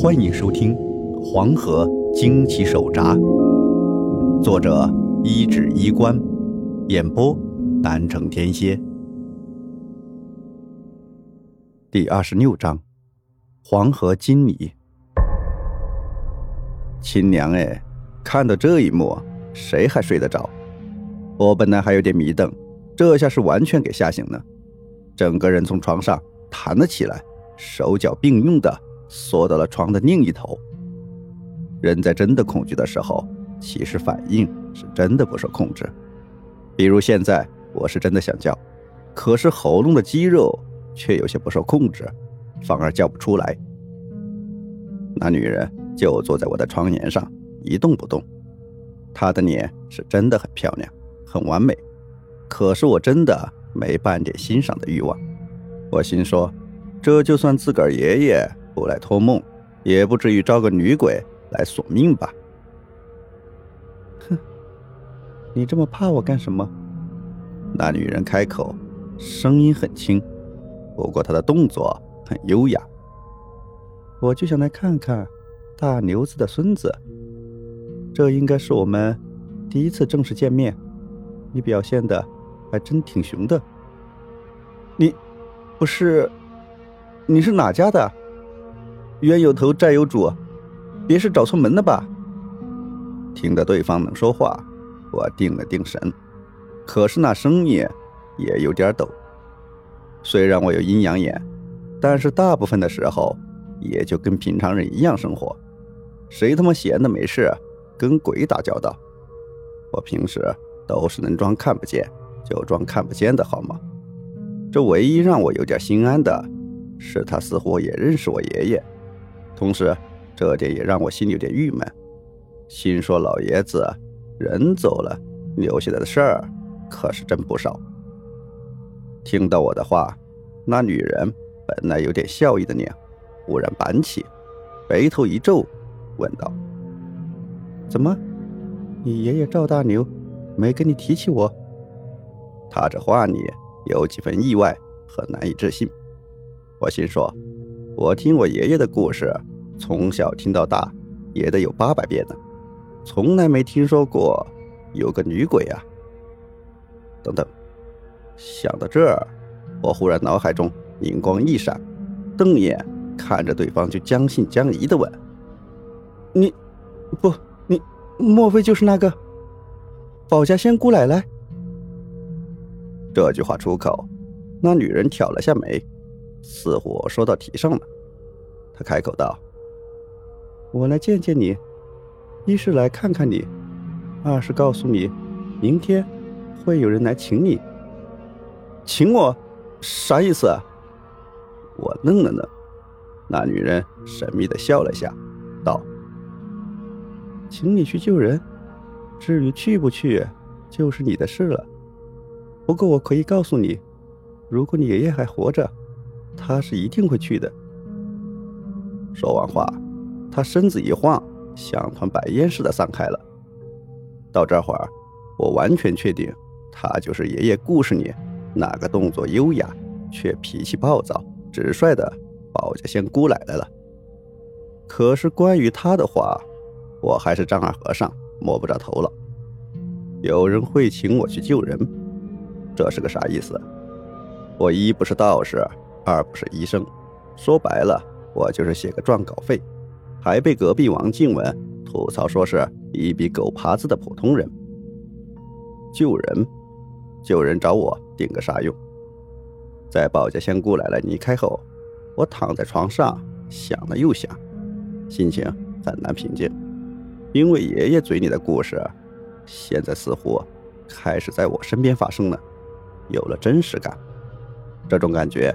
欢迎收听《黄河惊奇手札》，作者一指衣冠，演播南城天蝎。第二十六章：黄河金米。亲娘哎，看到这一幕，谁还睡得着？我本来还有点迷瞪，这下是完全给吓醒了，整个人从床上弹了起来，手脚并用的。缩到了床的另一头。人在真的恐惧的时候，其实反应是真的不受控制。比如现在，我是真的想叫，可是喉咙的肌肉却有些不受控制，反而叫不出来。那女人就坐在我的床沿上，一动不动。她的脸是真的很漂亮，很完美，可是我真的没半点欣赏的欲望。我心说，这就算自个儿爷爷。出来托梦，也不至于招个女鬼来索命吧？哼，你这么怕我干什么？那女人开口，声音很轻，不过她的动作很优雅。我就想来看看大牛子的孙子，这应该是我们第一次正式见面。你表现的还真挺雄的。你不是？你是哪家的？冤有头债有主，别是找错门了吧？听得对方能说话，我定了定神，可是那声音也有点抖。虽然我有阴阳眼，但是大部分的时候也就跟平常人一样生活。谁他妈闲的没事跟鬼打交道？我平时都是能装看不见就装看不见的好吗？这唯一让我有点心安的是，他似乎也认识我爷爷。同时，这点也让我心里有点郁闷，心说老爷子人走了，留下来的事儿可是真不少。听到我的话，那女人本来有点笑意的脸，忽然板起，眉头一皱，问道：“怎么，你爷爷赵大牛没跟你提起我？”他这话里有几分意外和难以置信。我心说。我听我爷爷的故事，从小听到大，也得有八百遍呢，从来没听说过有个女鬼啊。等等，想到这儿，我忽然脑海中灵光一闪，瞪眼看着对方，就将信将疑的问：“你，不，你莫非就是那个保家仙姑奶奶？”这句话出口，那女人挑了下眉。似乎说到题上了，他开口道：“我来见见你，一是来看看你，二是告诉你，明天会有人来请你。请我，啥意思？”我愣了愣，那女人神秘的笑了下，道：“请你去救人，至于去不去，就是你的事了。不过我可以告诉你，如果你爷爷还活着。”他是一定会去的。说完话，他身子一晃，像团白烟似的散开了。到这会儿，我完全确定，他就是爷爷故事里那个动作优雅却脾气暴躁、直率的保家仙姑奶奶了。可是关于他的话，我还是丈二和尚摸不着头脑。有人会请我去救人，这是个啥意思？我一不是道士。二不是医生，说白了，我就是写个撰稿费，还被隔壁王静文吐槽说是一笔狗爬子的普通人。救人，救人找我顶个啥用？在保家仙姑奶奶离开后，我躺在床上想了又想，心情很难平静，因为爷爷嘴里的故事，现在似乎开始在我身边发生了，有了真实感，这种感觉。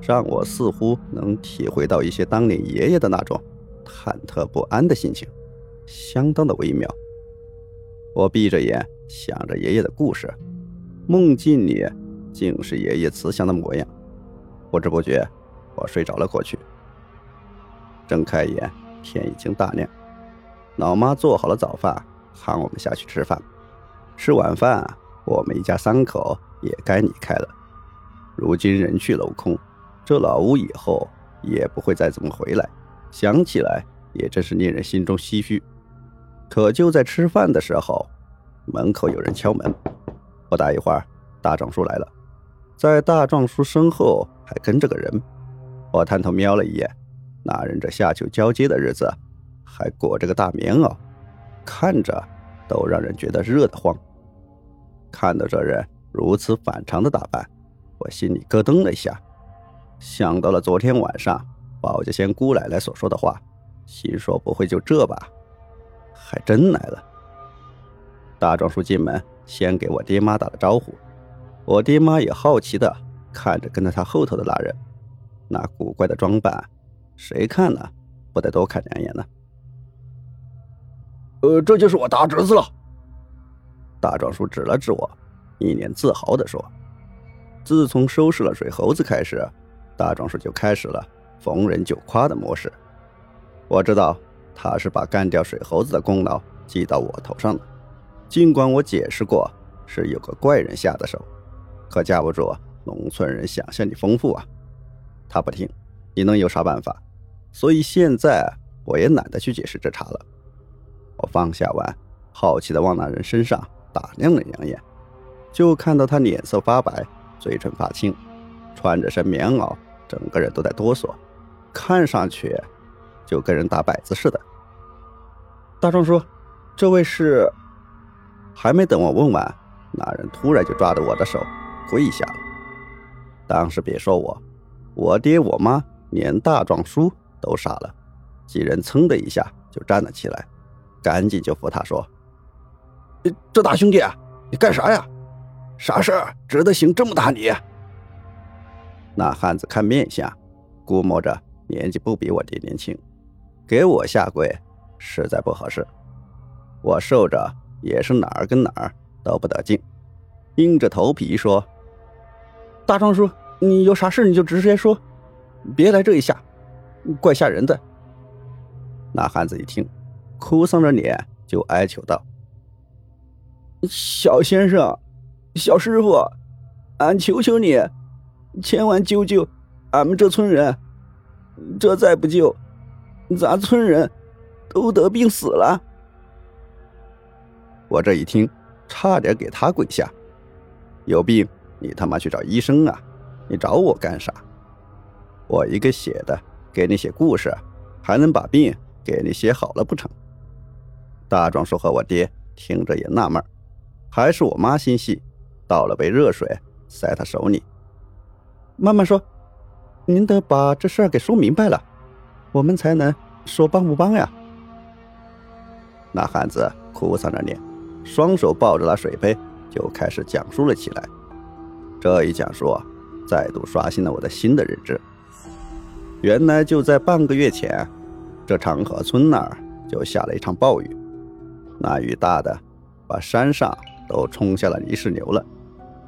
让我似乎能体会到一些当年爷爷的那种忐忑不安的心情，相当的微妙。我闭着眼想着爷爷的故事，梦境里竟是爷爷慈祥的模样。不知不觉，我睡着了过去。睁开眼，天已经大亮。老妈做好了早饭，喊我们下去吃饭。吃晚饭，我们一家三口也该离开了。如今人去楼空。这老屋以后也不会再怎么回来，想起来也真是令人心中唏嘘。可就在吃饭的时候，门口有人敲门。不大一会儿，大壮叔来了，在大壮叔身后还跟着个人。我探头瞄了一眼，那人这夏秋交接的日子，还裹着个大棉袄，看着都让人觉得热得慌。看到这人如此反常的打扮，我心里咯噔了一下，想到了昨天晚上保家仙姑奶奶所说的话，心说不会就这吧？还真来了。大壮叔进门，先给我爹妈打了招呼，我爹妈也好奇的看着跟在他后头的那人，那古怪的装扮，谁看了？不得多看两眼呢？呃，这就是我大侄子了。大壮叔指了指我，一脸自豪的说。自从收拾了水猴子开始，大壮叔就开始了逢人就夸的模式。我知道他是把干掉水猴子的功劳记到我头上了，尽管我解释过是有个怪人下的手，可架不住农村人想象力丰富啊。他不听，你能有啥办法？所以现在我也懒得去解释这茬了。我放下碗，好奇的往那人身上打量了两眼，就看到他脸色发白。嘴唇发青，穿着身棉袄，整个人都在哆嗦，看上去就跟人打摆子似的。大壮叔，这位是……还没等我问完，那人突然就抓着我的手跪下了。当时别说我，我爹我妈连大壮叔都傻了，几人噌的一下就站了起来，赶紧就扶他说：“这大兄弟，你干啥呀？”啥事儿值得行这么大礼？那汉子看面相，估摸着年纪不比我爹年轻，给我下跪实在不合适。我受着也是哪儿跟哪儿都不得劲，硬着头皮说：“大壮叔，你有啥事你就直接说，别来这一下，怪吓人的。”那汉子一听，哭丧着脸就哀求道：“小先生。”小师傅，俺求求你，千万救救俺们这村人！这再不救，咱村人都得病死了。我这一听，差点给他跪下。有病你他妈去找医生啊！你找我干啥？我一个写的，给你写故事，还能把病给你写好了不成？大壮叔和我爹听着也纳闷，还是我妈心细。倒了杯热水，塞他手里。慢慢说，您得把这事儿给说明白了，我们才能说帮不帮呀。那汉子哭丧着脸，双手抱着那水杯，就开始讲述了起来。这一讲述，再度刷新了我的新的认知。原来就在半个月前，这长河村那儿就下了一场暴雨，那雨大的把山上都冲下了泥石流了。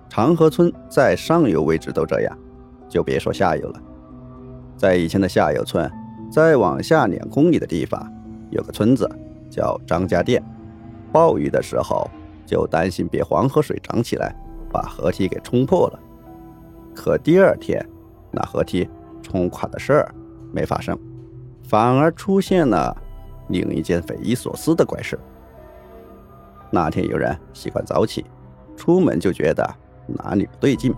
长河村在上游位置都这样，就别说下游了。在以前的下游村，再往下两公里的地方，有个村子叫张家店。暴雨的时候，就担心别黄河水涨起来，把河堤给冲破了。可第二天，那河堤冲垮的事儿没发生，反而出现了另一件匪夷所思的怪事。那天有人习惯早起，出门就觉得。哪里不对劲？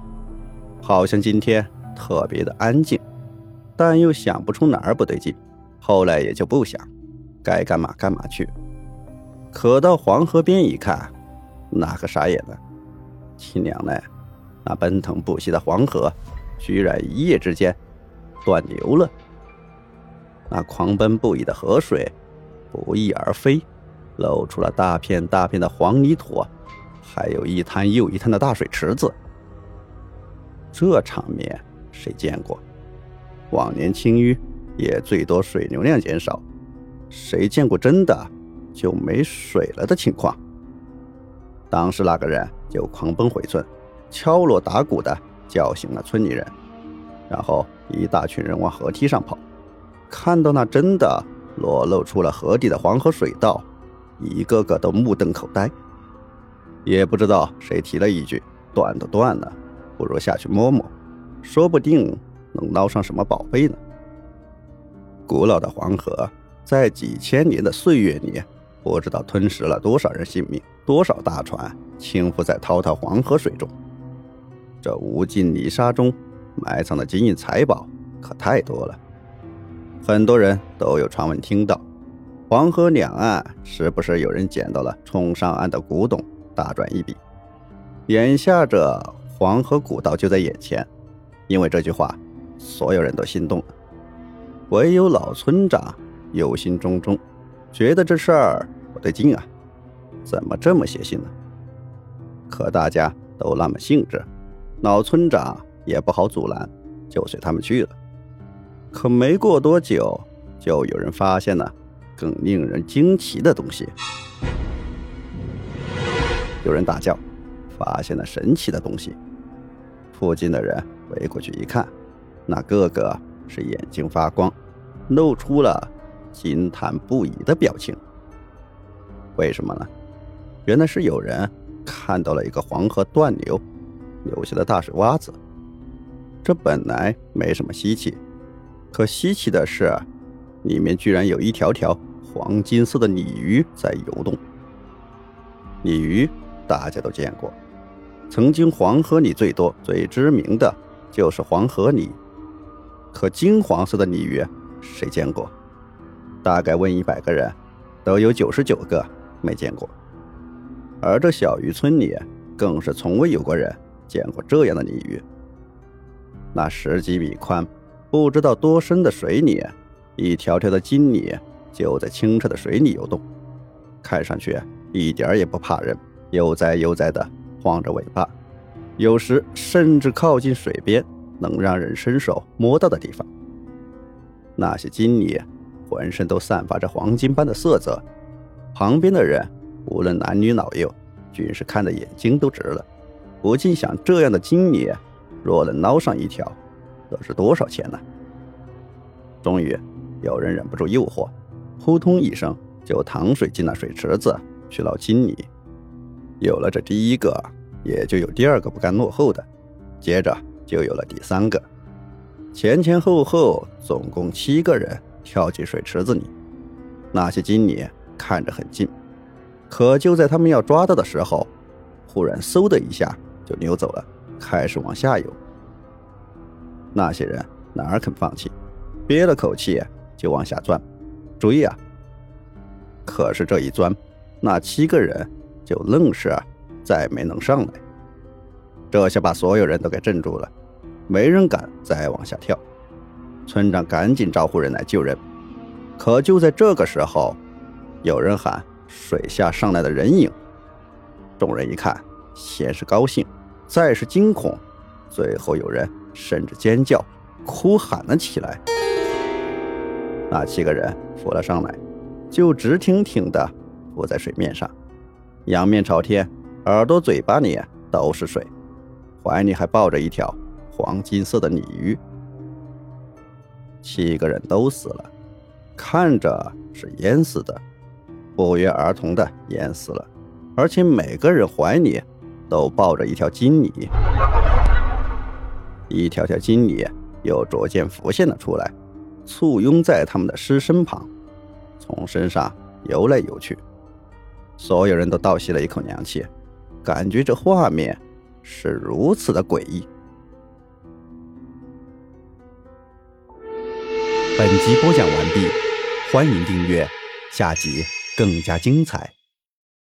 好像今天特别的安静，但又想不出哪儿不对劲。后来也就不想，该干嘛干嘛去。可到黄河边一看，那可傻眼了。亲娘嘞，那奔腾不息的黄河，居然一夜之间断流了。那狂奔不已的河水不翼而飞，露出了大片大片的黄泥土。还有一滩又一滩的大水池子，这场面谁见过？往年清淤也最多水流量减少，谁见过真的就没水了的情况？当时那个人就狂奔回村，敲锣打鼓的叫醒了村里人，然后一大群人往河堤上跑，看到那真的裸露出了河底的黄河水道，一个个都目瞪口呆。也不知道谁提了一句：“断都断了，不如下去摸摸，说不定能捞上什么宝贝呢。”古老的黄河，在几千年的岁月里，不知道吞噬了多少人性命，多少大船倾覆在滔滔黄河水中。这无尽泥沙中埋藏的金银财宝可太多了。很多人都有传闻听到，黄河两岸时不时有人捡到了冲上岸的古董，大赚一笔。眼下这黄河古道就在眼前，因为这句话，所有人都心动了。唯有老村长忧心忡忡，觉得这事儿不对劲啊，怎么这么邪性呢？可大家都那么兴致，老村长也不好阻拦，就随他们去了。可没过多久，就有人发现了更令人惊奇的东西。有人大叫：“发现了神奇的东西！”附近的人围过去一看，那个个是眼睛发光，露出了惊叹不已的表情。为什么呢？原来是有人看到了一个黄河断流留下的大水洼子。这本来没什么稀奇。可稀奇的是，里面居然有一条条黄金色的鲤鱼在游动。鲤鱼大家都见过，曾经黄河里最多、最知名的就是黄河鲤。可金黄色的鲤鱼谁见过？大概问一百个人，都有九十九个没见过。而这小渔村里，更是从未有过人见过这样的鲤鱼。那十几米宽。不知道多深的水里，一条条的金鲤就在清澈的水里游动，看上去一点也不怕人，悠哉悠哉的晃着尾巴，有时甚至靠近水边能让人伸手摸到的地方。那些金鲤浑身都散发着黄金般的色泽，旁边的人无论男女老幼，均是看的眼睛都直了，不禁想：这样的金鲤，若能捞上一条。这是多少钱呢？终于有人忍不住诱惑，扑通一声就淌水进了水池子去捞金鲤。有了这第一个，也就有第二个不甘落后的，接着就有了第三个。前前后后总共七个人跳进水池子里。那些金鲤看着很近，可就在他们要抓到的时候，忽然嗖的一下就溜走了，开始往下游。那些人哪儿肯放弃，憋了口气就往下钻，追啊！可是这一钻，那七个人就愣是再没能上来。这下把所有人都给镇住了，没人敢再往下跳。村长赶紧招呼人来救人，可就在这个时候，有人喊：“水下上来的人影！”众人一看，先是高兴，再是惊恐，最后有人。甚至尖叫、哭喊了起来。那七个人浮了上来，就直挺挺的浮在水面上，仰面朝天，耳朵、嘴巴里都是水，怀里还抱着一条黄金色的鲤鱼。七个人都死了，看着是淹死的，不约而同的淹死了，而且每个人怀里都抱着一条金鲤。一条条金鲤又逐渐浮现了出来，簇拥在他们的尸身旁，从身上游来游去。所有人都倒吸了一口凉气，感觉这画面是如此的诡异。本集播讲完毕，欢迎订阅，下集更加精彩。